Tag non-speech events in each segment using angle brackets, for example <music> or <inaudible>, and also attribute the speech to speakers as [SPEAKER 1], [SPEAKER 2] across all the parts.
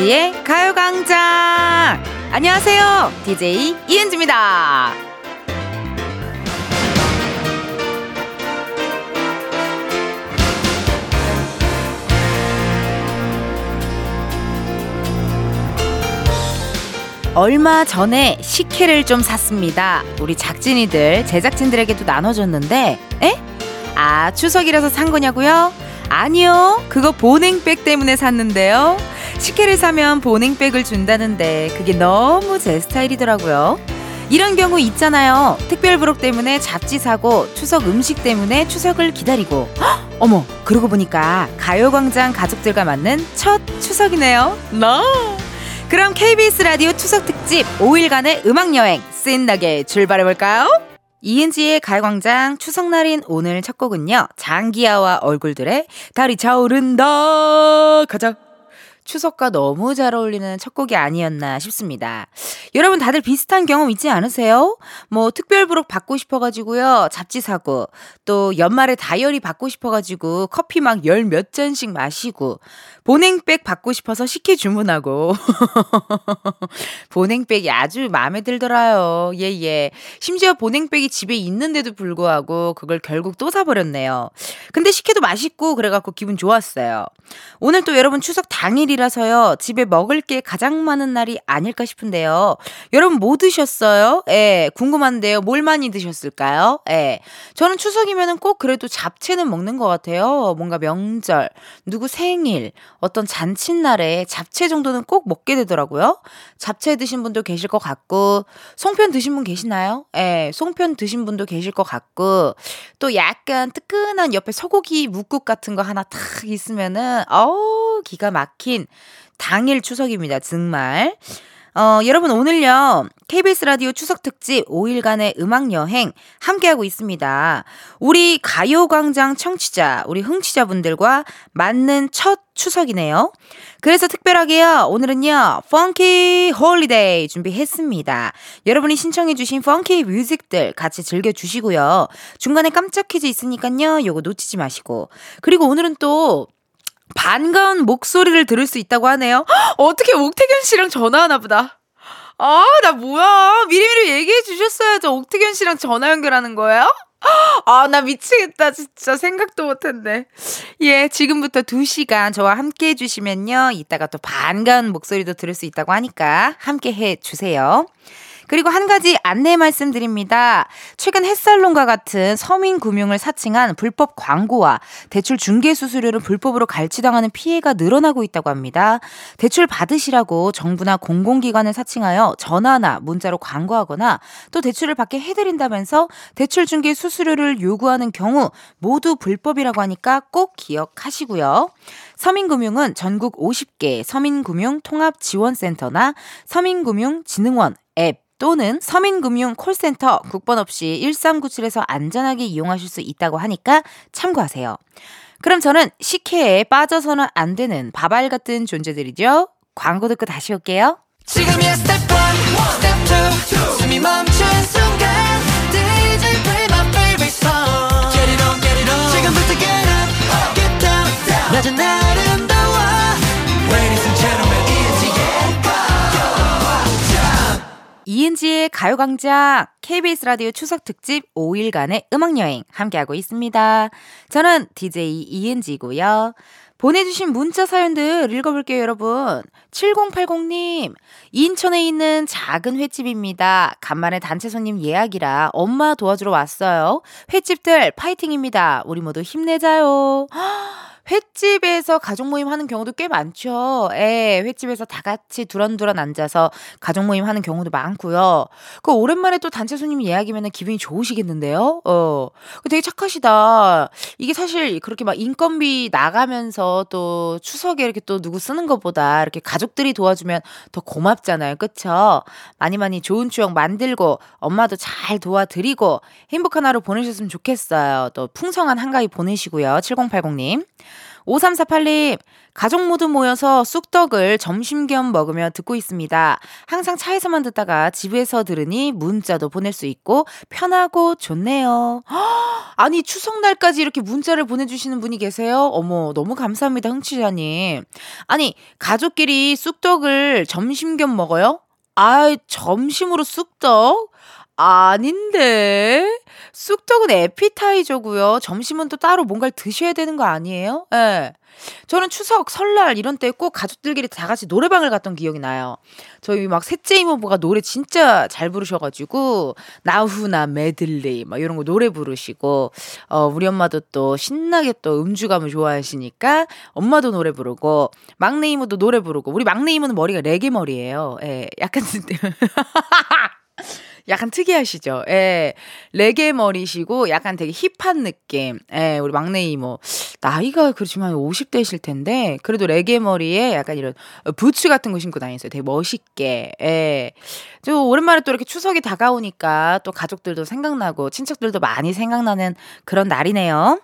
[SPEAKER 1] 이은지의 가요광장! 안녕하세요. DJ 이은지입니다. 얼마 전에 식혜를 좀 샀습니다. 우리 작진이들, 제작진들에게도 나눠줬는데, 에? 아, 추석이라서 산 거냐고요? 아니요. 그거 보냉백 때문에 샀는데요. 식혜를 사면 보냉백을 준다는데 그게 너무 제 스타일이더라고요. 이런 경우 있잖아요. 특별 부록 때문에 잡지 사고 추석 음식 때문에 추석을 기다리고. 헉, <gasps> 어머, 그러고 보니까 가요광장 가족들과 맞는 첫 추석이네요. 너. 그럼 KBS 라디오 추석 특집 5일간의 음악 여행 신나게 출발해 볼까요? 이은지의 가요광장 추석날인 오늘 첫 곡은요. 장기하와 얼굴들의 달이 차오른다. 가자. 추석과 너무 잘 어울리는 첫 곡이 아니었나 싶습니다. 여러분 다들 비슷한 경험 있지 않으세요? 뭐 특별 부록 받고 싶어가지고요. 잡지 사고 또 연말에 다이어리 받고 싶어가지고 커피 막 열 몇 잔씩 마시고 보냉백 받고 싶어서 식혜 주문하고 <laughs> 보냉백이 아주 마음에 들더라요. 예예. 예. 심지어 보냉백이 집에 있는데도 불구하고 그걸 결국 또 사버렸네요. 근데 식혜도 맛있고 그래갖고 기분 좋았어요. 오늘 또 여러분 추석 당일이 라서요. 집에 먹을 게 가장 많은 날이 아닐까 싶은데요. 여러분 뭐 드셨어요? 예, 궁금한데요. 뭘 많이 드셨을까요? 예. 저는 추석이면은 꼭 그래도 잡채는 먹는 것 같아요. 뭔가 명절, 누구 생일, 어떤 잔칫날에 잡채 정도는 꼭 먹게 되더라고요. 잡채 드신 분도 계실 것 같고, 송편 드신 분 계시나요? 예, 송편 드신 분도 계실 것 같고, 또 약간 뜨끈한 옆에 소고기 묵국 같은 거 하나 탁 있으면은, 어우, 기가 막힌 당일 추석입니다. 정말. 어, 여러분 오늘요. KBS 라디오 추석 특집 5일간의 음악 여행 함께하고 있습니다. 우리 가요 광장 청취자, 우리 흥취자분들과 맞는 첫 추석이네요. 그래서 특별하게요. 오늘은요. funky holiday 준비했습니다. 여러분이 신청해 주신 funky music들 같이 즐겨 주시고요. 중간에 깜짝 퀴즈 있으니까요. 요거 놓치지 마시고. 그리고 오늘은 또 반가운 목소리를 들을 수 있다고 하네요. 어떻게 옥택연 씨랑 전화하나 보다. 아, 나 뭐야. 미리미리 얘기해 주셨어야죠. 옥택연 씨랑 전화 연결하는 거예요? 아, 나 미치겠다. 진짜 생각도 못 했네. 예, 지금부터 2시간 저와 함께 해주시면요. 이따가 또 반가운 목소리도 들을 수 있다고 하니까 함께 해 주세요. 그리고 한 가지 안내 말씀드립니다. 최근 햇살론과 같은 서민 금융을 사칭한 불법 광고와 대출 중개 수수료를 불법으로 갈취당하는 피해가 늘어나고 있다고 합니다. 대출 받으시라고 정부나 공공기관을 사칭하여 전화나 문자로 광고하거나 또 대출을 받게 해드린다면서 대출 중개 수수료를 요구하는 경우 모두 불법이라고 하니까 꼭 기억하시고요. 서민금융은 전국 50개 서민금융 통합지원센터나 서민금융진흥원 앱 또는 서민금융 콜센터 국번 없이 1397에서 안전하게 이용하실 수 있다고 하니까 참고하세요. 그럼 저는 식혜에 빠져서는 안 되는 밥알 같은 존재들이죠. 광고 듣고 다시 올게요. 지금이야 스텝 1, 스텝 2, 숨이 멈춘 순간 지금부터 get up, get down 낮은 아 이은지의 가요광장 KBS 라디오 추석 특집 5일간의 음악여행 함께하고 있습니다. 저는 DJ 이은지고요. 보내주신 문자 사연들 읽어볼게요, 여러분. 7080님, 인천에 있는 작은 횟집입니다. 간만에 단체 손님 예약이라 엄마 도와주러 왔어요. 횟집들 파이팅입니다. 우리 모두 힘내자요. 횟집에서 가족 모임 하는 경우도 꽤 많죠. 예, 횟집에서 다 같이 두런두런 앉아서 가족 모임 하는 경우도 많고요. 그 오랜만에 또 단체 손님 예약이면 기분이 좋으시겠는데요? 어. 되게 착하시다. 이게 사실 그렇게 막 인건비 나가면서 또 추석에 이렇게 또 누구 쓰는 것보다 이렇게 가족들이 도와주면 더 고맙잖아요. 그쵸? 많이 많이 좋은 추억 만들고 엄마도 잘 도와드리고 행복한 하루 보내셨으면 좋겠어요. 또 풍성한 한가위 보내시고요. 7080님. 5348님, 가족 모두 모여서 쑥떡을 점심 겸 먹으며 듣고 있습니다. 항상 차에서만 듣다가 집에서 들으니 문자도 보낼 수 있고 편하고 좋네요. <gasps> 아니, 추석날까지 이렇게 문자를 보내주시는 분이 계세요? 어머, 너무 감사합니다, 흥취자님. 아니, 가족끼리 쑥떡을 점심 겸 먹어요? 아, 점심으로 쑥떡? 아닌데. 쑥떡은 에피타이저고요. 점심은 또 따로 뭔가를 드셔야 되는 거 아니에요? 예. 네. 저는 추석, 설날 이런 때 꼭 가족들끼리 다 같이 노래방을 갔던 기억이 나요. 저희 막 셋째 이모부가 노래 진짜 잘 부르셔가지고 나후나 메들리 막 이런 거 노래 부르시고 어 우리 엄마도 또 신나게 또 음주감을 좋아하시니까 엄마도 노래 부르고 막내 이모도 노래 부르고 우리 막내 이모는 머리가 레게 머리예요. 예, 약간 <laughs> 약간 특이하시죠? 예. 레게 머리시고 약간 되게 힙한 느낌. 예, 우리 막내 이모. 나이가 그렇지만 50대실 텐데, 그래도 레게 머리에 약간 이런 부츠 같은 거 신고 다니세요. 되게 멋있게. 예. 저 오랜만에 또 이렇게 추석이 다가오니까 또 가족들도 생각나고 친척들도 많이 생각나는 그런 날이네요.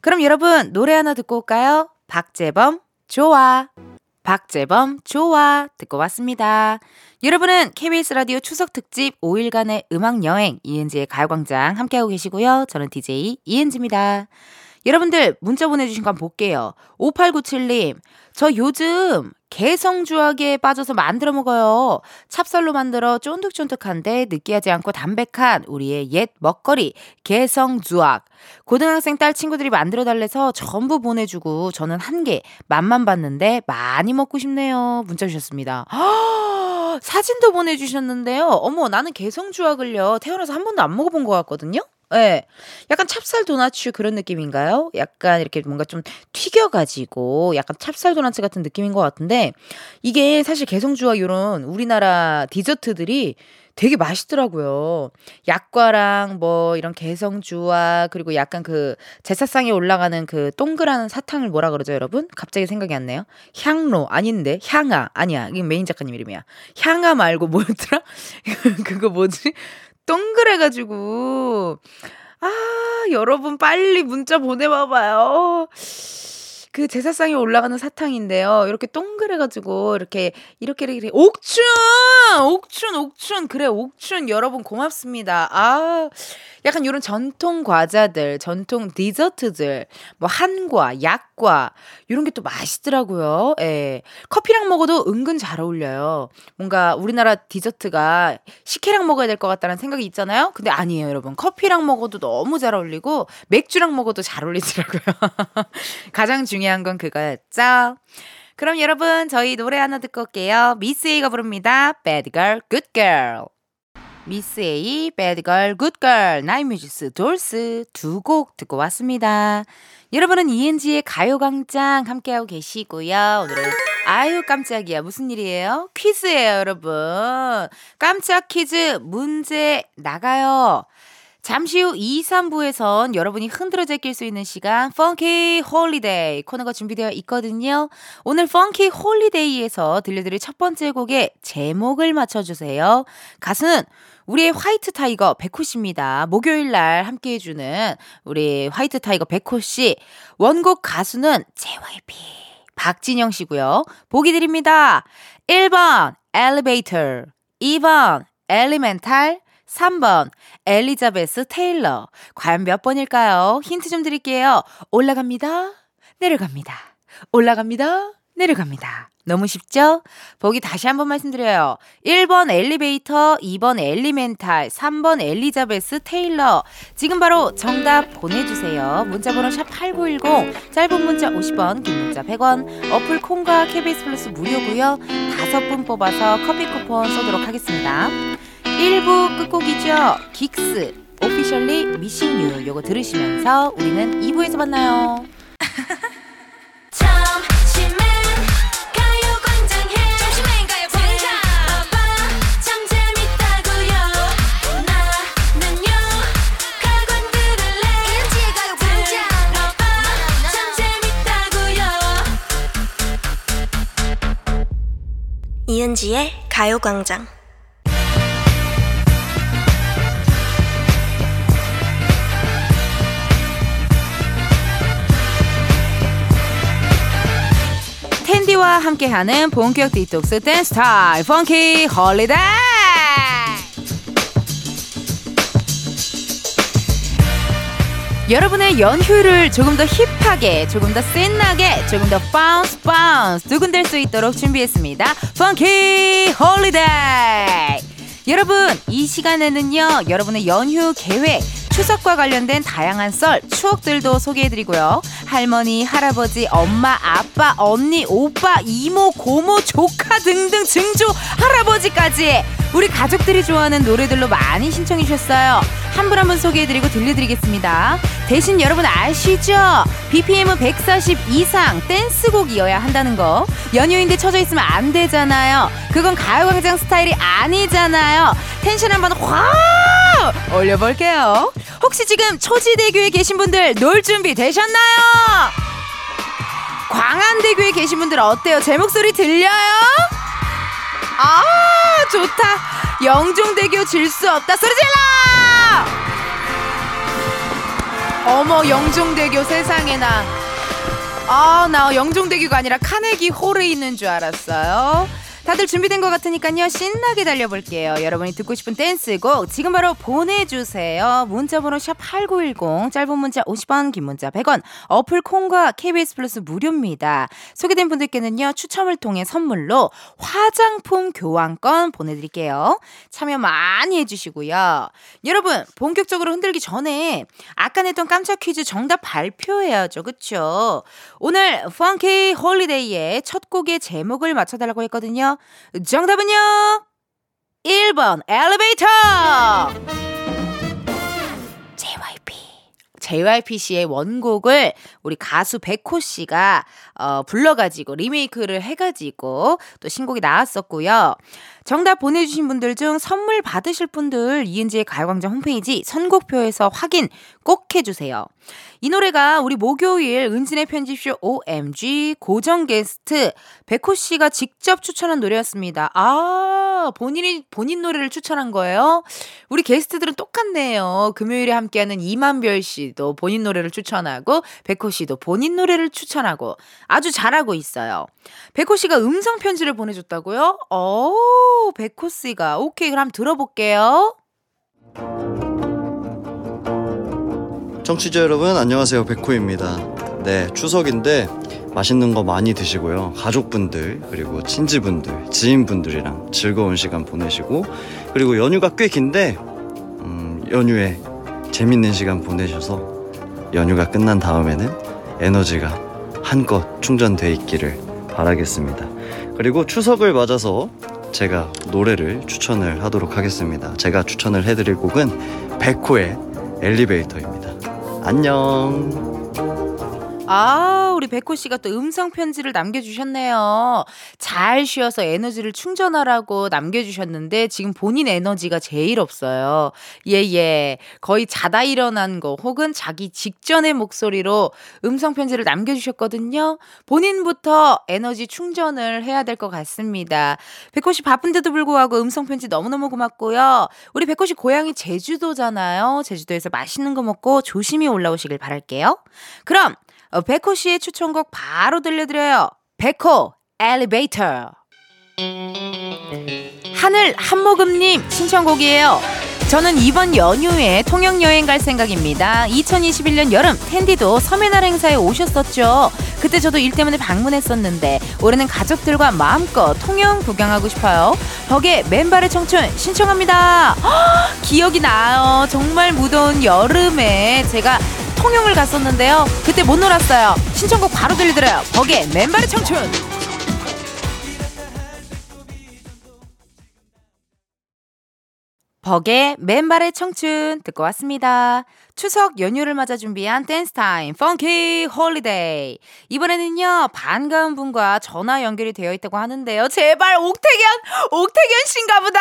[SPEAKER 1] 그럼 여러분, 노래 하나 듣고 올까요? 박재범, 좋아. 박재범, 좋아. 듣고 왔습니다. 여러분은 KBS 라디오 추석 특집 5일간의 음악 여행 이은지의 가요광장 함께하고 계시고요. 저는 DJ 이은지입니다. 여러분들 문자 보내주신 거 볼게요. 5897님, 저 요즘 개성주악에 빠져서 만들어 먹어요. 찹쌀로 만들어 쫀득쫀득한데 느끼하지 않고 담백한 우리의 옛 먹거리 개성주악. 고등학생 딸 친구들이 만들어 달래서 전부 보내주고 저는 한 개 맛만 봤는데 많이 먹고 싶네요. 문자 주셨습니다. <gasps> 사진도 보내주셨는데요. 어머, 나는 개성주악을요, 태어나서 한 번도 안 먹어본 것 같거든요? 예. 네. 약간 찹쌀 도나츠 그런 느낌인가요? 약간 이렇게 뭔가 좀 튀겨가지고 약간 찹쌀 도나츠 같은 느낌인 것 같은데 이게 사실 개성주악 이런 우리나라 디저트들이 되게 맛있더라고요. 약과랑 뭐 이런 개성주와 그리고 약간 그 제사상에 올라가는 그 동그란 사탕을 뭐라 그러죠, 여러분? 갑자기 생각이 안 나요. 향로 아닌데 향아 아니야. 이게 메인 작가님 이름이야. 향아 말고 뭐였더라? <laughs> 그거 뭐지? 동그래가지고 아 여러분 빨리 문자 보내봐봐요. 그 제사상에 올라가는 사탕인데요. 이렇게 동그래가지고 이렇게 이렇게 이렇게 옥춘 옥춘 옥춘 그래 옥춘 여러분 고맙습니다. 아 약간 이런 전통 과자들, 전통 디저트들, 뭐 한과, 약과 이런 게 또 맛있더라고요. 예. 커피랑 먹어도 은근 잘 어울려요. 뭔가 우리나라 디저트가 식혜랑 먹어야 될 것 같다는 생각이 있잖아요. 근데 아니에요, 여러분. 커피랑 먹어도 너무 잘 어울리고 맥주랑 먹어도 잘 어울리더라고요. <laughs> 가장 중요한 건 그거였죠. 그럼 여러분 저희 노래 하나 듣고 올게요. 미스 A가 부릅니다. Bad Girl, Good Girl. 미스 A, Bad Girl, Good Girl, 나인뮤지스, Dolls 두 곡 듣고 왔습니다. 여러분은 ENG의 가요광장 함께하고 계시고요. 오늘은 아유 깜짝이야 무슨 일이에요? 퀴즈예요 여러분. 깜짝 퀴즈 문제 나가요. 잠시 후 2, 3부에선 여러분이 흔들어 제낄 수 있는 시간 Funky Holiday 코너가 준비되어 있거든요. 오늘 Funky Holiday에서 들려드릴 첫 번째 곡의 제목을 맞춰주세요. 가수는 우리의 White Tiger 백호 씨입니다. 목요일 날 함께 해주는 우리 White Tiger 백호 씨. 원곡 가수는 JYP 박진영 씨고요. 보기 드립니다. 1번 엘리베이터, 2번 Elemental, 3번 엘리자베스 테일러. 과연 몇 번일까요? 힌트 좀 드릴게요. 올라갑니다. 내려갑니다. 올라갑니다. 내려갑니다. 너무 쉽죠? 보기 다시 한번 말씀드려요. 1번 엘리베이터, 2번 엘리멘탈, 3번 엘리자베스 테일러. 지금 바로 정답 보내주세요. 문자번호 샵 8910, 짧은 문자 50원, 긴 문자 100원, 어플 콩과 KBS 플러스 무료고요. 다섯 분 뽑아서 커피 쿠폰 쏘도록 하겠습니다. 1부 끝곡이죠. 긱스, 오피셜리 미싱 유. 요거 들으시면서 우리는 2부에서 만나요. <laughs>
[SPEAKER 2] 이은지의 가요광장
[SPEAKER 1] Funky와 함께하는 본격 디톡스 댄스 타임 Funky Holiday 여러분의 연휴를 조금 더 힙하게, 조금 더 신나게, 조금 더 bounce bounce 두근댈 수 있도록 준비했습니다. Funky Holiday! 여러분, 이 시간에는요, 여러분의 연휴 계획, 추석과 관련된 다양한 썰, 추억들도 소개해드리고요. 할머니, 할아버지, 엄마, 아빠, 언니, 오빠, 이모, 고모, 조카 등등 증조 할아버지까지 우리 가족들이 좋아하는 노래들로 많이 신청해 주셨어요. 한분 한 분 소개해드리고 들려드리겠습니다. 대신 여러분 아시죠? BPM은 140 이상 댄스곡이어야 한다는 거. 연휴인데 쳐져 있으면 안 되잖아요. 그건 가요광장 스타일이 아니잖아요. 텐션 한번 확 올려볼게요. 혹시 지금 초지대교에 계신 분들 놀 준비 되셨나요? 광안대교에 계신 분들 어때요? 제 목소리 들려요? 아 좋다. 영종대교 질 수 없다. 소리 질러! 어머 영종대교 세상에나. 아 나 영종대교가 아니라 카네기 홀에 있는 줄 알았어요 다들 준비된 것 같으니까요. 신나게 달려볼게요. 여러분이 듣고 싶은 댄스곡 지금 바로 보내주세요. 문자번호 샵 8910 짧은 문자 50원 긴 문자 100원. 어플 콩과 KBS 플러스 무료입니다. 소개된 분들께는요 추첨을 통해 선물로 화장품 교환권 보내드릴게요. 참여 많이 해주시고요. 여러분 본격적으로 흔들기 전에 아까 냈던 깜짝 퀴즈 정답 발표해야죠. 그쵸? 오늘 Funky Holiday의 첫 곡의 제목을 맞춰달라고 했거든 요 정답은요? 1번 엘리베이터 JYP JYP 씨의 원곡을 우리 가수 백호 씨가 어, 불러가지고 리메이크를 해가지고 또 신곡이 나왔었고요. 정답 보내주신 분들 중 선물 받으실 분들 이은지의 가요광장 홈페이지 선곡표에서 확인 꼭 해주세요. 이 노래가 우리 목요일 은진의 편집쇼 OMG 고정 게스트 백호 씨가 직접 추천한 노래였습니다. 아, 본인이 본인 노래를 추천한 거예요? 우리 게스트들은 똑같네요. 금요일에 함께하는 이만별 씨도 본인 노래를 추천하고 백호 씨도 본인 노래를 추천하고 아주 잘하고 있어요. 백호 씨가 음성 편지를 보내줬다고요? 오, 백호 씨가 오케이 그럼 들어볼게요.
[SPEAKER 3] 청취자 여러분 안녕하세요 백호입니다. 네 추석인데 맛있는 거 많이 드시고요 가족분들 그리고 친지분들 지인분들이랑 즐거운 시간 보내시고 그리고 연휴가 꽤 긴데 음, 연휴에 재밌는 시간 보내셔서 연휴가 끝난 다음에는 에너지가 한껏 충전돼 있기를 바라겠습니다. 그리고 추석을 맞아서 제가 노래를 추천을 하도록 하겠습니다. 제가 추천을 해드릴 곡은 백호의 엘리베이터입니다. 안녕.
[SPEAKER 1] 아, 우리 백호 씨가 또 음성 편지를 남겨주셨네요. 잘 쉬어서 에너지를 충전하라고 남겨주셨는데 지금 본인 에너지가 제일 없어요. 예, 예. 거의 자다 일어난 거 혹은 자기 직전의 목소리로 음성 편지를 남겨주셨거든요. 본인부터 에너지 충전을 해야 될 것 같습니다. 백호 씨 바쁜데도 불구하고 음성 편지 너무너무 고맙고요. 우리 백호 씨 고향이 제주도잖아요. 제주도에서 맛있는 거 먹고 조심히 올라오시길 바랄게요. 그럼 어, 백호 씨의 추천곡 바로 들려드려요. 백호 엘리베이터. 하늘 한모금님 신청곡이에요. 저는 이번 연휴에 통영 여행 갈 생각입니다. 2021년 여름 텐디도 섬해날 행사에 오셨었죠. 그때 저도 일 때문에 방문했었는데 올해는 가족들과 마음껏 통영 구경하고 싶어요. 덕에 맨발의 청춘 신청합니다. 허, 기억이 나요. 정말 무더운 여름에 제가 통영을 갔었는데요. 그때 못 놀았어요. 신청곡 바로 들려드려요. 벅의 맨발의 청춘. 벅의 맨발의 청춘 듣고 왔습니다. 추석 연휴를 맞아 준비한 댄스 타임 Funky Holiday. 이번에는요 반가운 분과 전화 연결이 되어 있다고 하는데요. 제발 옥택연 옥택연 씨인가 보다.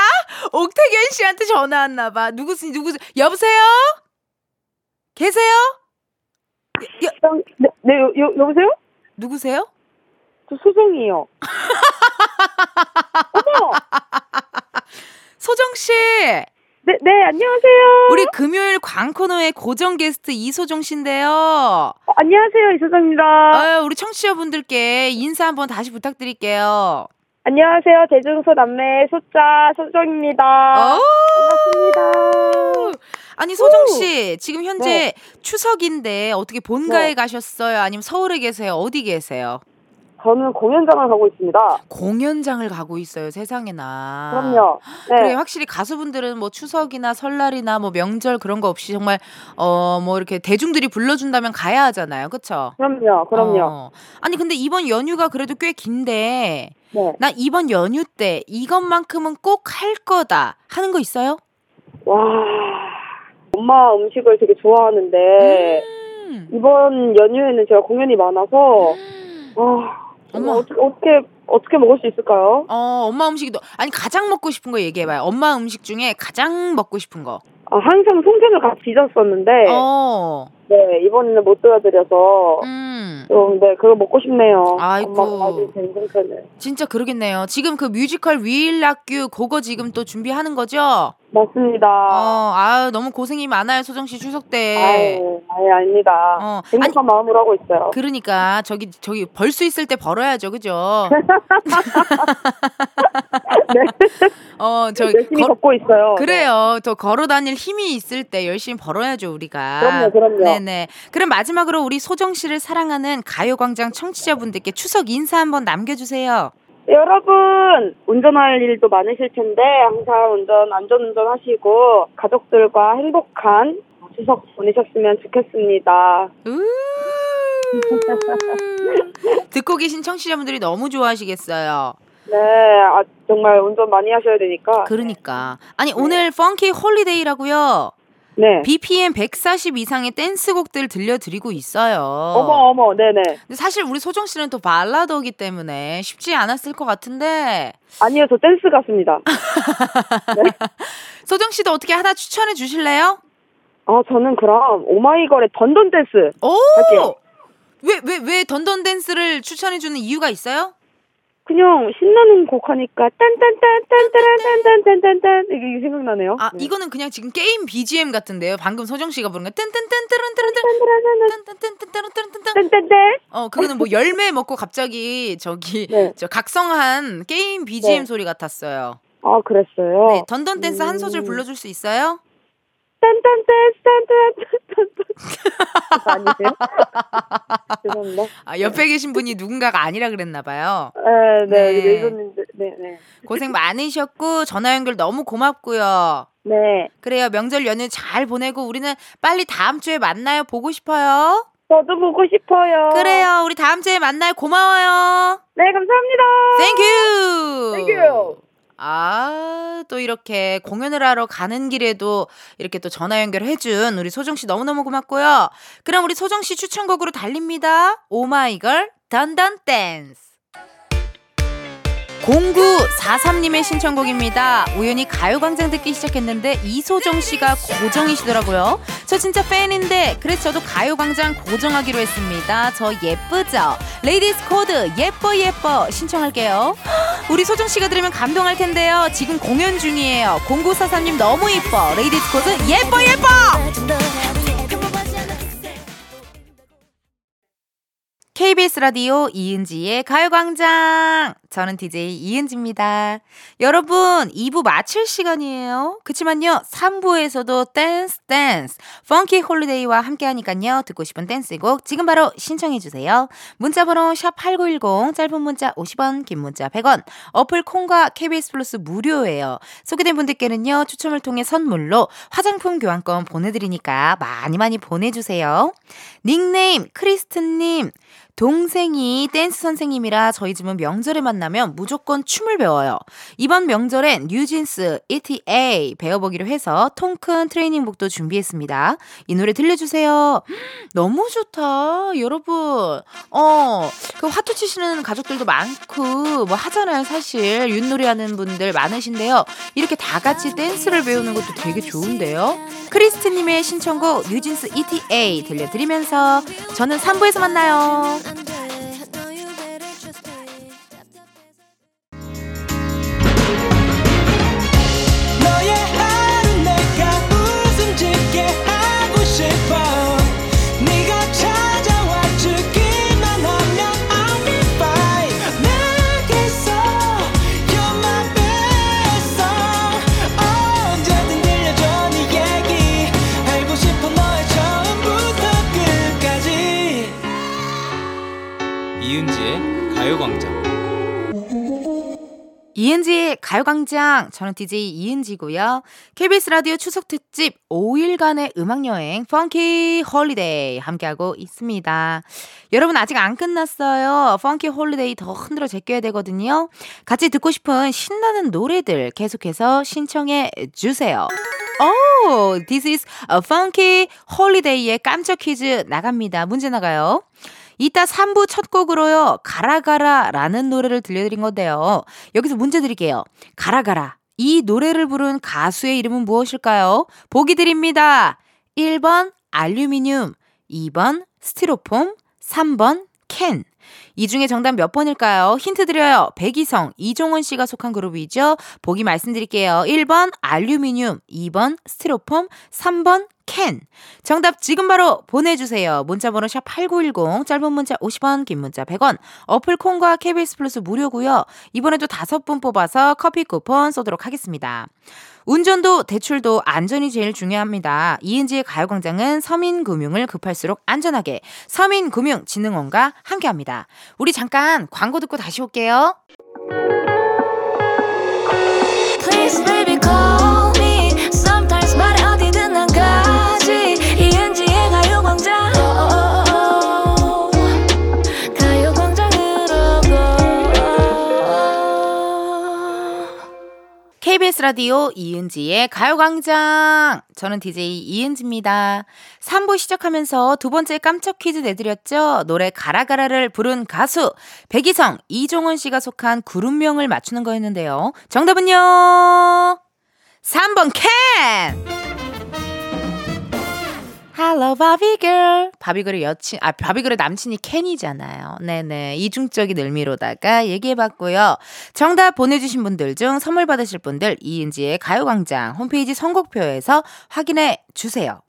[SPEAKER 1] 옥택연 씨한테 전화 왔나 봐. 누구시 누구 여보세요? 계세요? 여,
[SPEAKER 4] 네, 네 여, 여, 여보세요?
[SPEAKER 1] 누구세요?
[SPEAKER 4] 저 소정이요. <laughs> 어머!
[SPEAKER 1] 소정 씨.
[SPEAKER 4] 네, 네, 안녕하세요.
[SPEAKER 1] 우리 금요일 광코너의 고정 게스트 이소정 씨인데요.
[SPEAKER 4] 아, 안녕하세요, 이소정입니다.
[SPEAKER 1] 아유, 우리 청취자분들께 인사 한번 다시 부탁드릴게요.
[SPEAKER 4] 안녕하세요, 대중소 남매 소자 소정입니다.
[SPEAKER 1] 어?
[SPEAKER 4] 반갑습니다.
[SPEAKER 1] 아니 소정 씨 지금 현재
[SPEAKER 4] 네.
[SPEAKER 1] 추석인데 어떻게 본가에
[SPEAKER 4] 네.
[SPEAKER 1] 가셨어요? 아니면 서울에 계세요? 어디 계세요?
[SPEAKER 4] 저는 공연장을 가고 있습니다.
[SPEAKER 1] 공연장을 가고 있어요. 세상에나.
[SPEAKER 4] 그럼요. 네.
[SPEAKER 1] 그래 확실히 가수분들은 뭐 추석이나 설날이나 뭐 명절 그런 거 없이 정말 어 뭐 이렇게 대중들이 불러준다면 가야 하잖아요. 그쵸?
[SPEAKER 4] 그럼요, 그럼요.
[SPEAKER 1] 어. 아니 근데 이번 연휴가 그래도 꽤 긴데
[SPEAKER 4] 네.
[SPEAKER 1] 나 이번 연휴 때 이것만큼은 꼭 할 거다 하는 거 있어요?
[SPEAKER 4] 와, 엄마 음식을 되게 좋아하는데,
[SPEAKER 1] 음.
[SPEAKER 4] 이번 연휴에는 제가 공연이 많아서, 아,
[SPEAKER 1] 어 머.
[SPEAKER 4] 어떻게, 어떻게, 어떻게 먹을 수 있을까요?
[SPEAKER 1] 어 엄마 음식이 너 아니 가장 먹고 싶은 거 얘기해봐요. 엄마 음식 중에 가장 먹고 싶은 거.
[SPEAKER 4] 아, 항상 송편을 같이 빚었었는데,
[SPEAKER 1] 어.
[SPEAKER 4] 네, 이번에는 못 도와드려서,
[SPEAKER 1] 음.
[SPEAKER 4] 좀, 네, 그거 먹고 싶네요.
[SPEAKER 1] 아이고. 진짜 그러겠네요. 지금 그 뮤지컬 위일락규 그거 지금 또 준비하는 거죠?
[SPEAKER 4] 맞습니다.
[SPEAKER 1] 어, 아유 너무 고생이 많아요 소정 씨 추석 때.
[SPEAKER 4] 아유, 아유, 아닙니다.
[SPEAKER 1] 어, 아니
[SPEAKER 4] 행복한 마음으로 하고 있어요.
[SPEAKER 1] 그러니까 저기 저기 벌 수 있을 때 벌어야죠, 그죠?
[SPEAKER 4] 네. <laughs>
[SPEAKER 1] 어, 저
[SPEAKER 4] 열심히
[SPEAKER 1] 거-
[SPEAKER 4] 걷고 있어요. 네.
[SPEAKER 1] 그래요. 더 걸어 다닐 힘이 있을 때 열심히 벌어야죠, 우리가.
[SPEAKER 4] 그럼요, 그럼요.
[SPEAKER 1] 네 네. 그럼 마지막으로 우리 소정 씨를 사랑하는 가요광장 청취자분들께 추석 인사 한번 남겨주세요.
[SPEAKER 4] 네, 여러분, 운전할 일도 많으실 텐데, 항상 운전, 안전 운전 하시고, 가족들과 행복한 추석 보내셨으면 좋겠습니다.
[SPEAKER 1] 우 <laughs> 듣고 계신 청취자분들이 너무 좋아하시겠어요.
[SPEAKER 4] 네, 아, 정말 운전 많이 하셔야 되니까.
[SPEAKER 1] 그러니까. 아니, 오늘 Funky Holiday라고요.
[SPEAKER 4] 네.
[SPEAKER 1] BPM 140 이상의 댄스곡들 들려드리고 있어요.
[SPEAKER 4] 어머, 어머, 네네.
[SPEAKER 1] 근데 사실 우리 소정 씨는 또 발라더기 때문에 쉽지 않았을 것 같은데
[SPEAKER 4] 아니요, 저 댄스 가숩니다. <laughs>
[SPEAKER 1] 소정 씨도 어떻게 하나 추천해 주실래요?
[SPEAKER 4] 아, 저는 그럼, 오마이걸의 Dun Dun Dance.
[SPEAKER 1] 오!
[SPEAKER 4] 할게요.
[SPEAKER 1] 왜, 왜, 왜 Dun Dun Dance를 추천해 주는 이유가 있어요?
[SPEAKER 4] 그냥 신나는 곡 하니까, 딴딴딴딴따란딴딴딴딴, 이게 생각나네요.
[SPEAKER 1] 아,
[SPEAKER 4] 네.
[SPEAKER 1] 이거는 그냥 지금 게임 BGM 같은데요. 방금 소정 씨가 부른 거 뜬뜬뜬뜨른뜨른뜨 뜬뜬뜬뜨른뜨른뜨
[SPEAKER 4] 딴딴딴.
[SPEAKER 1] 어, 그거는 뭐 열매 먹고 갑자기 저기 <laughs>
[SPEAKER 4] 네.
[SPEAKER 1] 저 각성한 게임 BGM
[SPEAKER 4] 네.
[SPEAKER 1] 소리 같았어요.
[SPEAKER 4] 아, 그랬어요?
[SPEAKER 1] 네, Dun Dun Dance 한 소절
[SPEAKER 4] 음.
[SPEAKER 1] 불러줄 수 있어요?
[SPEAKER 4] 딴딴딴, 딴딴, <laughs> 아니세요? 죄송합니다.
[SPEAKER 1] 아, 옆에 계신 분이 누군가가 아니라 그랬나 봐요.
[SPEAKER 4] 네, 네,
[SPEAKER 1] 네.
[SPEAKER 4] 매니저님들, 네, 네.
[SPEAKER 1] 고생 많으셨고 전화 연결 너무 고맙고요.
[SPEAKER 4] 네.
[SPEAKER 1] 그래요. 명절 연휴 잘 보내고 우리는 빨리 다음 주에 만나요. 보고 싶어요.
[SPEAKER 4] 저도 보고 싶어요.
[SPEAKER 1] 그래요. 우리 다음 주에 만나요. 고마워요.
[SPEAKER 4] 네, 감사합니다.
[SPEAKER 1] Thank you.
[SPEAKER 4] Thank you.
[SPEAKER 1] 아, 또 이렇게 공연을 하러 가는 길에도 이렇게 또 전화 연결해준 우리 소정씨 너무너무 고맙고요. 그럼 우리 소정씨 추천곡으로 달립니다. 오마이걸, 던던 댄스. 0943님의 신청곡입니다. 우연히 가요광장 듣기 시작했는데 이소정 씨가 고정이시더라고요. 저 진짜 팬인데 그래서 저도 가요광장 고정하기로 했습니다. 저 예쁘죠? 레이디스 코드 예뻐 예뻐 신청할게요. <gasps> 우리 소정 씨가 들으면 감동할 텐데요. 지금 공연 중이에요. 0943님 너무 이뻐. 레이디스 코드 예뻐 예뻐. KBS 라디오 이은지의 가요광장. 저는 DJ 이은지입니다. 여러분, 2부 마칠 시간이에요. 그치만요, 3부에서도 댄스, 댄스, Funky Holiday와 함께 하니깐요. 듣고 싶은 댄스곡 지금 바로 신청해주세요. 문자번호 샵8910, 짧은 문자 50원, 긴 문자 100원, 어플 콩과 KBS 플러스 무료예요. 소개된 분들께는요, 추첨을 통해 선물로 화장품 교환권 보내드리니까 많이 많이 보내주세요. 닉네임, 크리스트님, 동생이 댄스 선생님이라 저희 집은 명절에 만나면 무조건 춤을 배워요. 이번 명절엔 뉴진스 ETA 배워보기로 해서 통큰 트레이닝복도 준비했습니다. 이 노래 들려주세요. <gasps> 너무 좋다, 여러분. 어, 그 화투 치시는 가족들도 많고 뭐 하잖아요, 사실 윷놀이 하는 분들 많으신데요. 이렇게 다 같이 댄스를 배우는 것도 되게 좋은데요. 크리스트님의 신청곡 뉴진스 ETA 들려드리면서 저는 3부에서 만나요.
[SPEAKER 5] 너의
[SPEAKER 1] 이은지의 가요광장. 저는 DJ 이은지고요. KBS 라디오 추석 특집 5일간의 음악여행 Funky Holiday 함께하고 있습니다. 여러분 아직 안 끝났어요. Funky Holiday 더 흔들어 제껴야 되거든요. 같이 듣고 싶은 신나는 노래들 계속해서 신청해 주세요. 오, this is a funky holiday의 깜짝 퀴즈 나갑니다. 문제 나가요. 이따 3부 첫 곡으로요. 가라가라 라는 노래를 들려드린 건데요. 여기서 문제 드릴게요. 가라가라. 이 노래를 부른 가수의 이름은 무엇일까요? 보기 드립니다. 1번 알루미늄, 2번 스티로폼, 3번 캔. 이 중에 정답 몇 번일까요? 힌트 드려요. 백이성, 이종원 씨가 속한 그룹이죠. 보기 말씀드릴게요. 1번 알루미늄, 2번 스티로폼, 3번 캔. 정답 지금 바로 보내주세요. 문자번호 샵 8910, 짧은 문자 50원, 긴 문자 100원, 어플 콩과 KBS 플러스 무료고요. 이번에도 다섯 분 뽑아서 커피 쿠폰 쏘도록 하겠습니다. 운전도 대출도 안전이 제일 중요합니다. 이은지의 가요광장은 서민금융을 급할수록 안전하게 서민금융진흥원과 함께합니다. 우리 잠깐 광고 듣고 다시 올게요.
[SPEAKER 6] Please baby
[SPEAKER 1] KBS 라디오 이은지의 가요광장. 저는 DJ 이은지입니다. 3부 시작하면서 두 번째 깜짝 퀴즈 내드렸죠. 노래 가라가라를 부른 가수 백이성, 이종원 씨가 속한 그룹명을 맞추는 거였는데요. 정답은요. 3번 캔! Hello, 바비girl. 바비걸의 여친, 아, 바비걸의 남친이 켄이잖아요. 네네. 이중적인 의미로다가 얘기해봤고요. 정답 보내주신 분들 중 선물 받으실 분들 이은지의 가요광장 홈페이지 선곡표에서 확인해 주세요.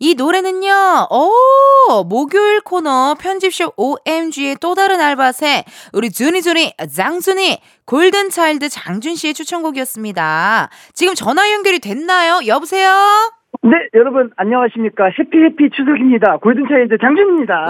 [SPEAKER 1] 이 노래는요, 오, 목요일 코너 편집쇼 OMG의 또 다른 알바새, 우리 준이준이, 장준이, 골든차일드 장준 씨의 추천곡이었습니다. 지금 전화 연결이 됐나요? 여보세요?
[SPEAKER 7] 네, 여러분 안녕하십니까? 해피 해피 추석입니다. 골든 차일드 장준입니다.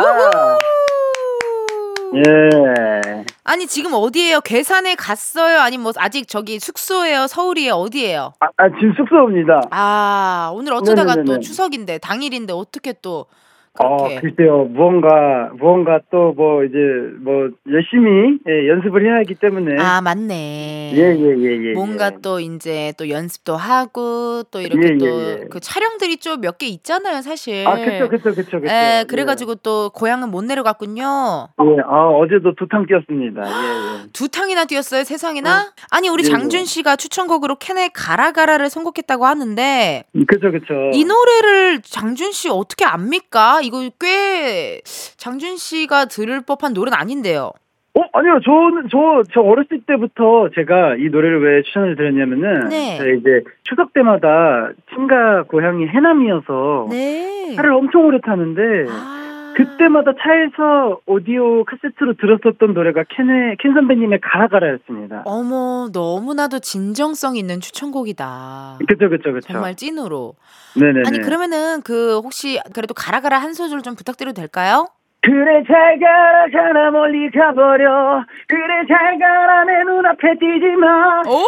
[SPEAKER 7] 예.
[SPEAKER 1] 아니 지금 어디에요? 괴산에 갔어요? 아니면 뭐 아직 저기 숙소예요? 서울이에요? 어디예요?
[SPEAKER 7] 아, 아, 지금 숙소입니다.
[SPEAKER 1] 아 오늘 어쩌다가 또
[SPEAKER 7] 네네네네.
[SPEAKER 1] 추석인데 당일인데 어떻게 또
[SPEAKER 7] 어,
[SPEAKER 1] 그렇게
[SPEAKER 7] 글쎄요. 무언가 무언가 또 뭐 이제 뭐 열심히 예, 연습을 해야 하기 때문에
[SPEAKER 1] 아 맞네.
[SPEAKER 7] 예, 예, 예, 예.
[SPEAKER 1] 뭔가
[SPEAKER 7] 예.
[SPEAKER 1] 또 이제 또 연습도 하고 또 이렇게
[SPEAKER 7] 예,
[SPEAKER 1] 또. 그 촬영들이 좀 몇 개 있잖아요, 사실.
[SPEAKER 7] 아, 그쵸, 그쵸, 그쵸, 그쵸.
[SPEAKER 1] 예, 그래가지고 또 고향은 못 내려갔군요.
[SPEAKER 7] 예, 예. 아, 어제도 두 탕 뛰었습니다. 예, 예.
[SPEAKER 1] 두 탕이나 뛰었어요, 세상에나? 아니 우리. 장준 씨가 추천곡으로 캔의 가라가라를 선곡했다고 하는데
[SPEAKER 7] 그쵸, 그쵸.
[SPEAKER 1] 이 노래를 장준 씨 어떻게 압니까? 이거 꽤 장준 씨가 들을 법한 노래는 아닌데요.
[SPEAKER 7] 어, 아니요. 저는, 저, 저 어렸을 때부터 제가 이 노래를 왜 추천을 드렸냐면은.
[SPEAKER 1] 네.
[SPEAKER 7] 제가 이제 추석 때마다 친가 고향이 해남이어서.
[SPEAKER 1] 네.
[SPEAKER 7] 차를 엄청 오래 타는데.
[SPEAKER 1] 아.
[SPEAKER 7] 그때마다 차에서 오디오 카세트로 들었었던 노래가 켄의, 켄 선배님의 가라가라였습니다.
[SPEAKER 1] 어머 너무나도 진정성 있는 추천곡이다.
[SPEAKER 7] 그쵸, 그쵸, 그쵸.
[SPEAKER 1] 정말 찐으로.
[SPEAKER 7] 네네네.
[SPEAKER 1] 아니 그러면은 그 혹시 그래도 가라가라 한 소절 좀 부탁드려도 될까요?
[SPEAKER 7] 그래 잘 가라 가나 멀리 가버려 그래 잘 가라 내 눈앞에 뛰지 마
[SPEAKER 1] 오!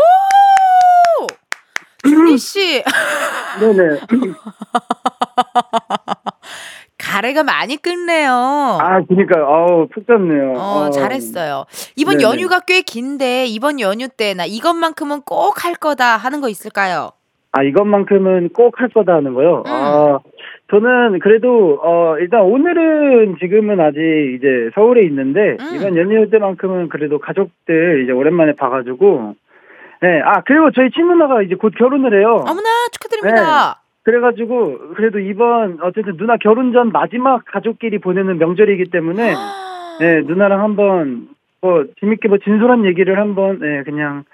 [SPEAKER 1] <laughs> 준희 씨
[SPEAKER 7] 네네 <laughs> <laughs>
[SPEAKER 1] 가래가 많이 끓네요.
[SPEAKER 7] 아 그니까 아우 푹 잤네요
[SPEAKER 1] 어,
[SPEAKER 7] 아.
[SPEAKER 1] 잘했어요. 이번
[SPEAKER 7] 네네.
[SPEAKER 1] 연휴가 꽤 긴데 이번 연휴 때 나 이것만큼은 꼭 할 거다 하는 거 있을까요?
[SPEAKER 7] 아 이것만큼은 꼭 할 거다 하는 거요
[SPEAKER 1] 음.
[SPEAKER 7] 아 저는 그래도 어 일단 오늘은 지금은 아직 이제 서울에 있는데
[SPEAKER 1] 음.
[SPEAKER 7] 이번 연휴 때만큼은 그래도 가족들 이제 오랜만에 봐가지고 네 아 그리고 저희 친누나가 이제 곧 결혼을 해요
[SPEAKER 1] 어머나 축하드립니다.
[SPEAKER 7] 그래가지고 그래도 이번 어쨌든 누나 결혼 전 마지막 가족끼리 보내는 명절이기 때문에 네 누나랑 한번 뭐 재밌게 뭐 진솔한 얘기를 한번 네 그냥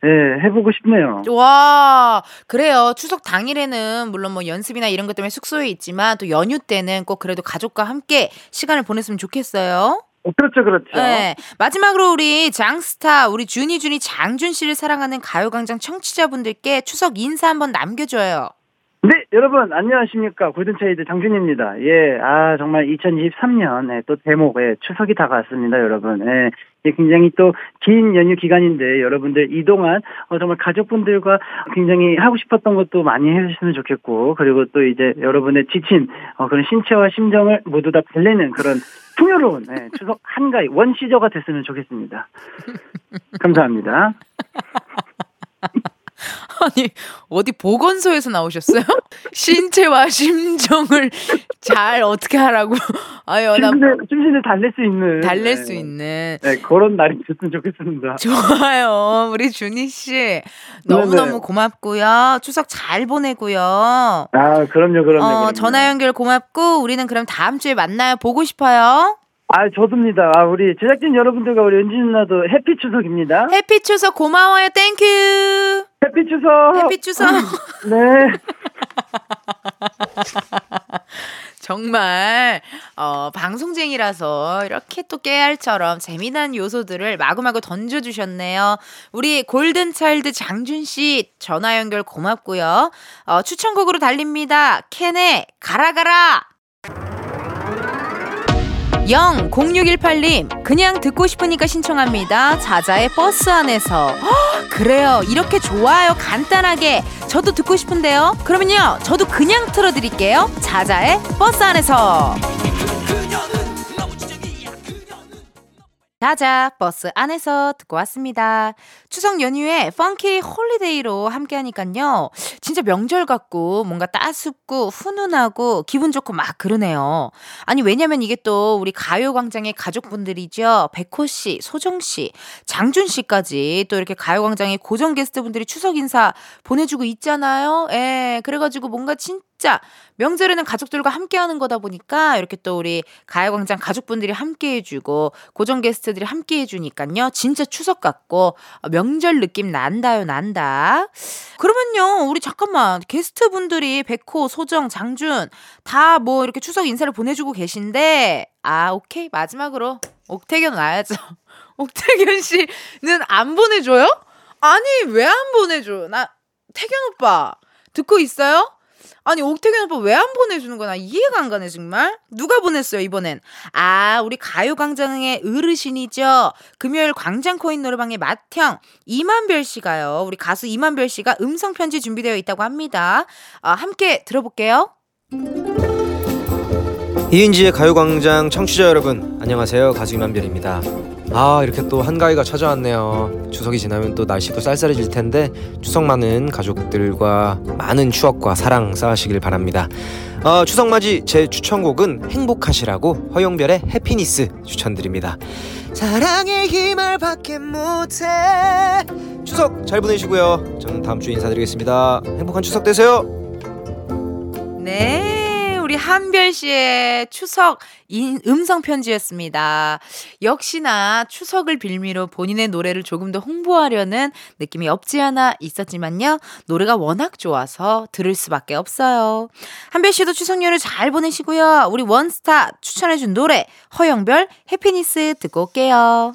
[SPEAKER 7] 네 해보고 싶네요.
[SPEAKER 1] 와, 그래요. 추석 당일에는 물론 뭐 연습이나 이런 것 때문에 숙소에 있지만 또 연휴 때는 꼭 그래도 가족과 함께 시간을 보냈으면 좋겠어요.
[SPEAKER 7] 어, 그렇죠 그렇죠.
[SPEAKER 1] 네. 마지막으로 우리 장스타, 우리 준이 준이 장준 씨를 사랑하는 가요광장 청취자분들께 추석 인사 한번 남겨줘요.
[SPEAKER 7] 네, 여러분, 안녕하십니까. 골든차이드 장준입니다. 예, 아, 정말 2023년, 또 대목에 추석이 다가왔습니다, 여러분. 예, 예, 굉장히 또 긴 연휴 기간인데, 여러분들 이동안, 어, 정말 가족분들과 굉장히 하고 싶었던 것도 많이 해주시면 좋겠고, 그리고 또 이제 여러분의 지친, 어, 그런 신체와 심정을 모두 다 달래는 그런 풍요로운, 예, 추석 한가위, 원시저가 됐으면 좋겠습니다. <laughs> 감사합니다.
[SPEAKER 1] 아니, 어디 보건소에서 나오셨어요? <laughs> 신체와 심정을 잘 어떻게 하라고. 아유, 나
[SPEAKER 7] 심신을, 심신을 달랠 수 있는.
[SPEAKER 1] 달랠
[SPEAKER 7] 네,
[SPEAKER 1] 수 있는.
[SPEAKER 7] 네, 그런 날이 됐으면 좋겠습니다.
[SPEAKER 1] 좋아요. 우리 준희 씨. 너무 너무
[SPEAKER 7] 네네.
[SPEAKER 1] 고맙고요. 추석 잘 보내고요.
[SPEAKER 7] 아, 그럼요, 그럼요.
[SPEAKER 1] 어,
[SPEAKER 7] 그럼요.
[SPEAKER 1] 전화 연결 고맙고, 우리는 그럼 다음 주에 만나요. 보고 싶어요.
[SPEAKER 7] 아, 좋습니다. 아, 우리 제작진 여러분들과 우리 은지 누나도 해피 추석입니다.
[SPEAKER 1] Happy 추석 고마워요. Thank
[SPEAKER 7] you. Happy 추석.
[SPEAKER 1] Happy 추석.
[SPEAKER 7] 네. <laughs>
[SPEAKER 1] 정말 어 방송쟁이라서 이렇게 또 깨알처럼 재미난 요소들을 마구마구 던져주셨네요. 우리 골든차일드 장준 씨 전화 연결 고맙고요. 어, 추천곡으로 달립니다. 캔의 가라 가라. 0 0618님 그냥 듣고 싶으니까 신청합니다. 자자의 버스 안에서 헉, 그래요 이렇게 좋아요 간단하게 저도 듣고 싶은데요. 그러면요 저도 그냥 틀어드릴게요. 자자의 버스 안에서 자자 버스 안에서 듣고 왔습니다. 추석 연휴에 Funky Holiday로 함께하니깐요. 진짜 명절 같고 뭔가 따숩고 훈훈하고 기분 좋고 막 그러네요. 아니 왜냐면 이게 또 우리 가요광장의 가족분들이죠. 백호 씨, 소정 씨, 장준 씨까지 또 이렇게 가요광장의 고정 게스트분들이 추석 인사 보내주고 있잖아요. 예, 그래가지고 뭔가 진짜 명절에는 가족들과 함께 하는 거다 보니까 이렇게 또 우리 가요광장 가족분들이 함께 해주고 고정 게스트들이 함께 해주니까요. 진짜 추석 같고 어, 명절 느낌 난다요, 난다. 그러면요, 우리 잠깐만 게스트분들이 백호, 소정, 장준 다 뭐 이렇게 추석 인사를 보내주고 계신데 아 오케이 마지막으로 옥태견 와야죠. <laughs> 옥태견 씨는 안 보내줘요? 아니 왜 안 보내줘? 나 태견 오빠 듣고 있어요? 아니 옥태견 오빠 왜 안 보내주는 거나 이해가 안 가네 정말. 누가 보냈어요 이번엔? 아 우리 가요광장의 어르신이죠. 금요일 광장코인 노래방의 맏형 이만별 씨가요. 우리 가수 이만별 씨가 음성 편지 준비되어 있다고 합니다. 아, 함께 들어볼게요.
[SPEAKER 8] 이은지의 가요광장 청취자 여러분 안녕하세요. 가수 이만별입니다 아 이렇게 또 한가위가 찾아왔네요. 추석이 지나면 또 날씨도 쌀쌀해질 텐데 추석만은 가족들과 많은 추억과 사랑 쌓으시길 바랍니다. 아, 추석 맞이 제 추천곡은 행복하시라고 허용별의 해피니스 추천드립니다. 사랑의 힘을 받게 못해. 추석 잘 보내시고요. 저는 다음 주에 인사드리겠습니다. 행복한 추석 되세요.
[SPEAKER 1] 네, 우리 한별 씨의 추석 인, 음성 편지였습니다. 역시나 추석을 빌미로 본인의 노래를 조금 더 홍보하려는 느낌이 없지 않아 있었지만요. 노래가 워낙 좋아서 들을 수밖에 없어요. 한별 씨도 추석 연휴 잘 보내시고요. 우리 원스타 추천해준 노래 허영별 해피니스 듣고 올게요.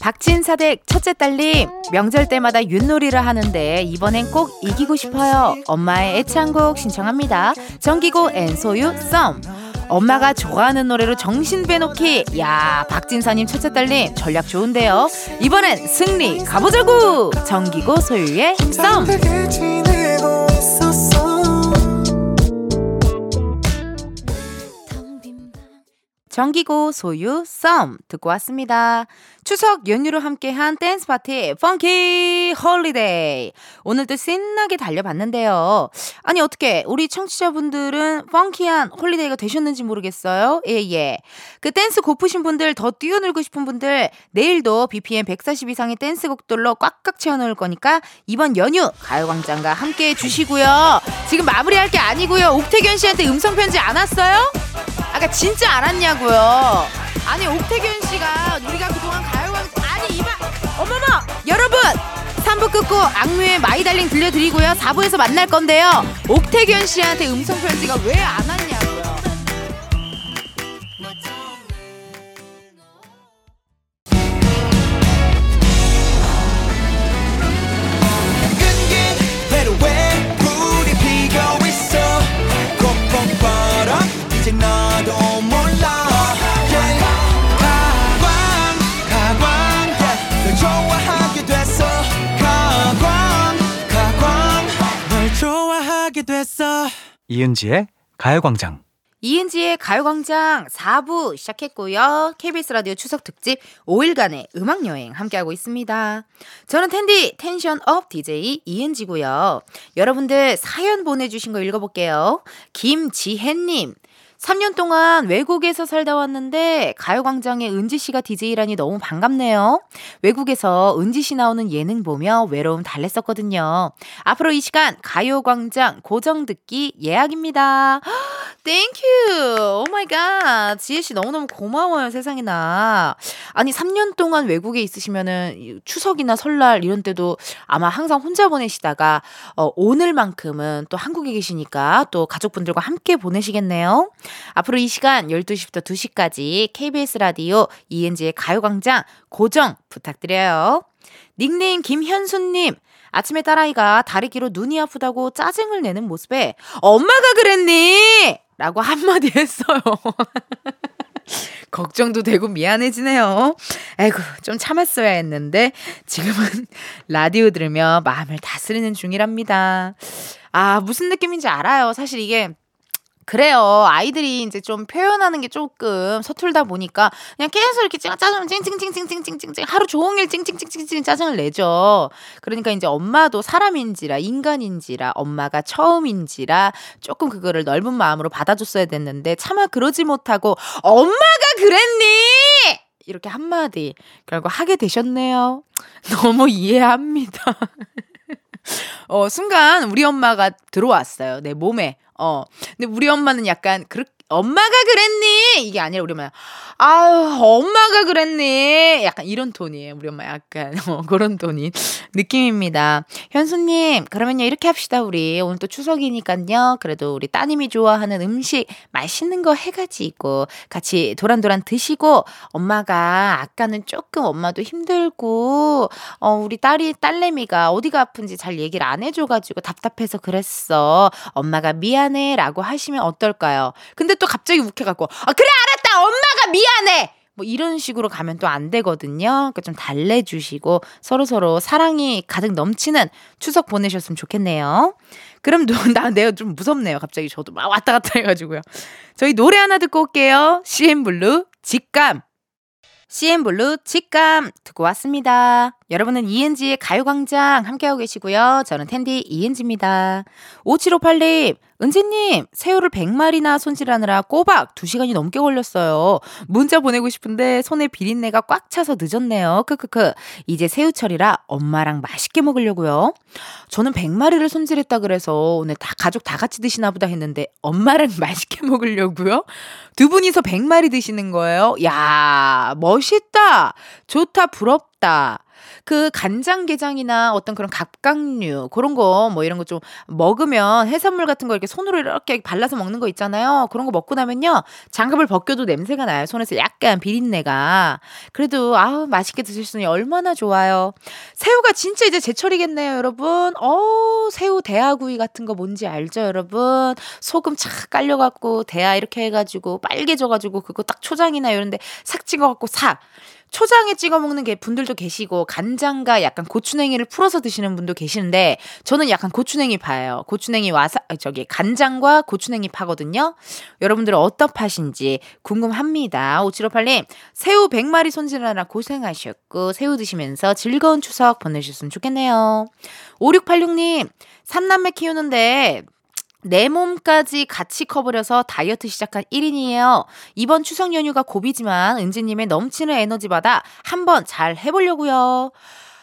[SPEAKER 1] 박진 사댁 첫째 딸님 명절 때마다 윷놀이를 하는데 이번엔 꼭 이기고 싶어요. 엄마의 애창곡 신청합니다. 정기고 앤소유 썸 엄마가 좋아하는 노래로 정신 빼놓기. 야 박진사님 첫째 딸님 전략 좋은데요. 이번엔 승리 가보자고 정기고 소유의 썸 정기고 소유 썸 듣고 왔습니다. 추석 연휴로 함께한 댄스 파티 Funky Holiday 오늘도 신나게 달려봤는데요. 아니 어떻게 우리 청취자분들은 funky한 holiday가 되셨는지 모르겠어요. 예예. 그 댄스 고프신 분들 더 뛰어놀고 싶은 분들 내일도 BPM 140 이상의 댄스곡들로 꽉꽉 채워놓을 거니까 이번 연휴 가요광장과 함께해 주시고요. 지금 마무리할 게 아니고요. 옥택연 씨한테 음성 편지 안 왔어요? 아까 진짜 안 왔냐고요. 아니 옥택연 씨가 우리가 그동안 가요광 아니 이봐 어머머! 여러분! 3부 끝곡 악뮤의 My Darling 들려드리고요. 4부에서 만날 건데요. 옥택연 씨한테 음성 편지가 왜 안 왔냐고
[SPEAKER 9] 이은지의 가요광장.
[SPEAKER 1] 이은지의 가요광장 4부 시작했고요. KBS 라디오 추석 특집 5일간의 음악 여행 함께하고 있습니다. 저는 텐디 tension up DJ 이은지고요. 여러분들 사연 보내주신 거 읽어볼게요. 김지혜님. 3년 동안 외국에서 살다 왔는데 가요광장에 은지 씨가 DJ라니 너무 반갑네요. 외국에서 은지 씨 나오는 예능 보며 외로움 달랬었거든요. 앞으로 이 시간 가요광장 고정 듣기 예약입니다. Thank you. Oh my God. 지혜 씨 너무너무 고마워요, 세상에나. 아니 3년 동안 외국에 있으시면은 추석이나 설날 이런 때도 아마 항상 혼자 보내시다가 어, 오늘만큼은 또 한국에 계시니까 또 가족분들과 함께 보내시겠네요. 앞으로 이 시간 12시부터 2시까지 KBS 라디오 이은지의 가요광장 고정 부탁드려요. 닉네임 김현수님. 아침에 딸아이가 다리끼로 눈이 아프다고 짜증을 내는 모습에 엄마가 그랬니? 라고 한마디 <laughs> 했어요. 걱정도 되고 미안해지네요. 아이고, 좀 참았어야 했는데, 지금은 <laughs> 라디오 들으며 마음을 다스리는 중이랍니다. 아, 무슨 느낌인지 알아요. 사실 이게 그래요. 아이들이 이제 좀 표현하는 게 조금 서툴다 보니까 그냥 계속 이렇게 짜증을 찡찡찡찡찡찡찡찡 하루 종일 찡찡찡찡찡 짜증을 내죠. 그러니까 이제 엄마도 사람인지라 인간인지라 엄마가 처음인지라 조금 그거를 넓은 마음으로 받아줬어야 됐는데 차마 그러지 못하고 엄마가 그랬니? 이렇게 한마디 결국 하게 되셨네요. 너무 이해합니다. 어, 순간 우리 엄마가 들어왔어요. 내 몸에. 어. 근데 우리 엄마는 약간 그 엄마가 그랬니? 이게 아니라 우리 엄마 아유, 엄마가 그랬니? 약간 이런 톤이에요. 우리 엄마 약간 <laughs> 어, 그런 톤이 느낌입니다. 현수님, 그러면요 이렇게 합시다 우리 오늘 또 추석이니까요. 그래도 우리 따님이 좋아하는 음식 맛있는 거 해가지고 같이 도란도란 드시고 엄마가 아까는 조금 엄마도 힘들고 어 우리 딸이 딸내미가 어디가 아픈지 잘 얘기를 안 해줘가지고 답답해서 그랬어. 엄마가 미안해라고 하시면 어떨까요? 근데 또 갑자기 욱해갖고 아 그래 알았다 엄마가 미안해 뭐 이런 식으로 가면 또 안 되거든요. 그러니까 좀 달래주시고 서로 서로 사랑이 가득 넘치는 추석 보내셨으면 좋겠네요. 그럼 나 내가 좀 무섭네요. 갑자기 저도 막 왔다 갔다 해가지고요. 저희 노래 하나 듣고 올게요. CN블루 직감. CN블루 직감 듣고 왔습니다. 여러분은 이은지의 가요광장 함께하고 계시고요. 저는 텐디 이은지입니다. 5758님, 은지님, 새우를 100마리나 손질하느라 꼬박 2시간이 넘게 걸렸어요. 문자 보내고 싶은데 손에 비린내가 꽉 차서 늦었네요. 크크크. 이제 새우철이라 엄마랑 맛있게 먹으려고요. 저는 100마리를 손질했다 그래서 오늘 다 가족 다 같이 드시나 보다 했는데 엄마랑 <laughs> 맛있게 먹으려고요. 두 분이서 100마리 드시는 거예요. 야, 멋있다. 좋다. 부럽다. 그 간장게장이나 어떤 그런 갑각류 그런 거 뭐 이런 거 좀 먹으면 해산물 같은 거 이렇게 손으로 이렇게 발라서 먹는 거 있잖아요. 그런 거 먹고 나면요 장갑을 벗겨도 냄새가 나요. 손에서 약간 비린내가. 그래도 아우 맛있게 드실 수 있으니 얼마나 좋아요. 새우가 진짜 이제 제철이겠네요, 여러분. 어 새우 대하구이 같은 거 뭔지 알죠, 여러분? 소금 착 깔려갖고 대하 이렇게 해가지고 빨개져가지고 그거 딱 초장이나 이런데 삭 찍어갖고 삭. 초장에 찍어 먹는 게 분들도 계시고 간장과 약간 고추냉이를 풀어서 드시는 분도 계시는데 저는 약간 고추냉이 파예요. 고추냉이 와사 저기 간장과 고추냉이 파거든요. 여러분들은 어떤 팥인지 궁금합니다. 5758님 새우 100마리 손질하느라 고생하셨고 새우 드시면서 즐거운 추석 보내셨으면 좋겠네요. 5686님 삼남매 키우는데 내 몸까지 같이 커버려서 다이어트 시작한 1인이에요. 이번 추석 연휴가 고비지만 은지님의 넘치는 에너지 받아 한번 잘 해보려고요.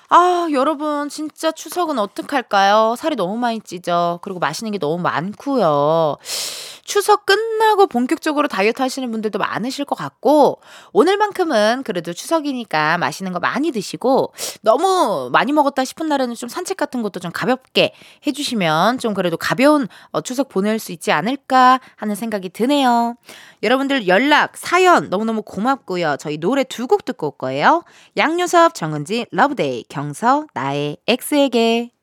[SPEAKER 1] 아, 여러분, 진짜 추석은 어떡할까요? 살이 너무 많이 찌죠. 그리고 맛있는 게 너무 많고요. 추석 끝나고 본격적으로 다이어트 하시는 분들도 많으실 것 같고, 오늘만큼은 그래도 추석이니까 맛있는 거 많이 드시고, 너무 많이 먹었다 싶은 날에는 좀 산책 같은 것도 좀 가볍게 해주시면 좀 그래도 가벼운 어, 추석 보낼 수 있지 않을까 하는 생각이 드네요. 여러분들 연락, 사연 너무너무 고맙고요. 저희 노래 두 곡 듣고 올 거예요. 양요섭, 정은지, Love Day, 경서, 나의 X에게.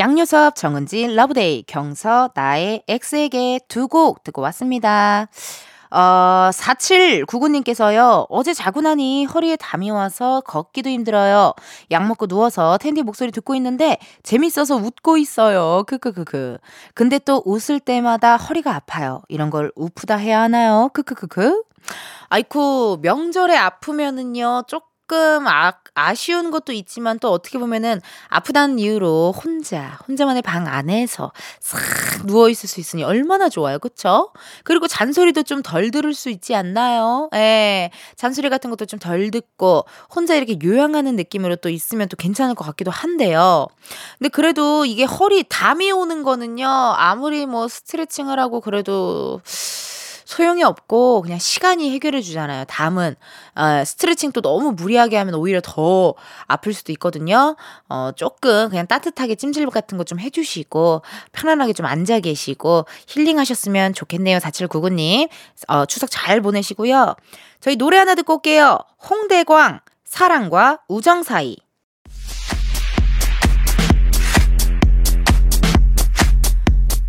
[SPEAKER 1] 양요섭, 정은지, Love Day, 경서, 나의 X에게 두 곡 듣고 왔습니다. 어, 4799님께서요, 어제 자고 나니 허리에 담이 와서 걷기도 힘들어요. 약 먹고 누워서 텐디 목소리 듣고 있는데 재밌어서 웃고 있어요. 크크크크. 근데 또 웃을 때마다 허리가 아파요. 이런 걸 웃프다 해야 하나요? 크크크크. 아이쿠, 명절에 아프면은요, 조금 아, 아쉬운 것도 있지만 또 어떻게 보면은 아프다는 이유로 혼자, 혼자만의 방 안에서 싹 누워 있을 수 있으니 얼마나 좋아요. 그쵸? 그리고 잔소리도 좀 덜 들을 수 있지 않나요? 예. 잔소리 같은 것도 좀 덜 듣고 혼자 이렇게 요양하는 느낌으로 또 있으면 또 괜찮을 것 같기도 한데요. 근데 그래도 이게 허리 담이 오는 거는요. 아무리 뭐 스트레칭을 하고 그래도 소용이 없고 그냥 시간이 해결해 주잖아요. 담은 어, 스트레칭 또 너무 무리하게 하면 오히려 더 아플 수도 있거든요. 어, 조금 그냥 따뜻하게 찜질 같은 거 좀 해주시고 편안하게 좀 앉아 계시고 힐링하셨으면 좋겠네요. 4799님 어, 추석 잘 보내시고요. 저희 노래 하나 듣고 올게요. 홍대광 사랑과 우정 사이.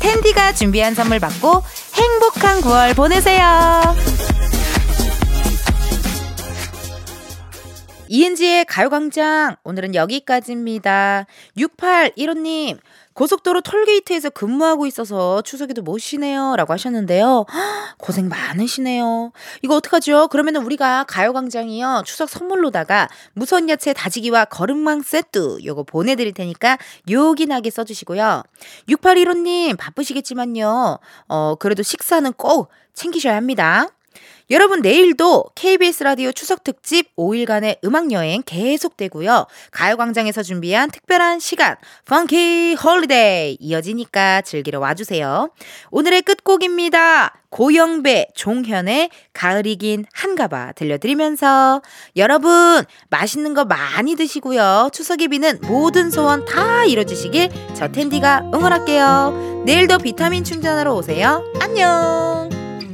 [SPEAKER 1] 텐디가 준비한 선물 받고 행복한 9월 보내세요. 이은지의 가요광장 오늘은 여기까지입니다. 6815님 고속도로 톨게이트에서 근무하고 있어서 추석에도 못 쉬네요 라고 하셨는데요. 고생 많으시네요. 이거 어떡하죠? 그러면 우리가 가요광장이요 추석 선물로다가 무선 야채 다지기와 거름망 세트 요거 보내드릴 테니까 요긴하게 써주시고요. 6815님 바쁘시겠지만요. 어 그래도 식사는 꼭 챙기셔야 합니다. 여러분 내일도 KBS 라디오 추석 특집 5일간의 음악 여행 계속되고요. 가요광장에서 준비한 특별한 시간 Funky Holiday 이어지니까 즐기러 와주세요. 오늘의 끝곡입니다. 고영배, 종현의 가을이긴 한가봐 들려드리면서 여러분 맛있는 거 많이 드시고요. 추석에 비는 모든 소원 다 이뤄주시길 저 텐디가 응원할게요. 내일도 비타민 충전하러 오세요. 안녕.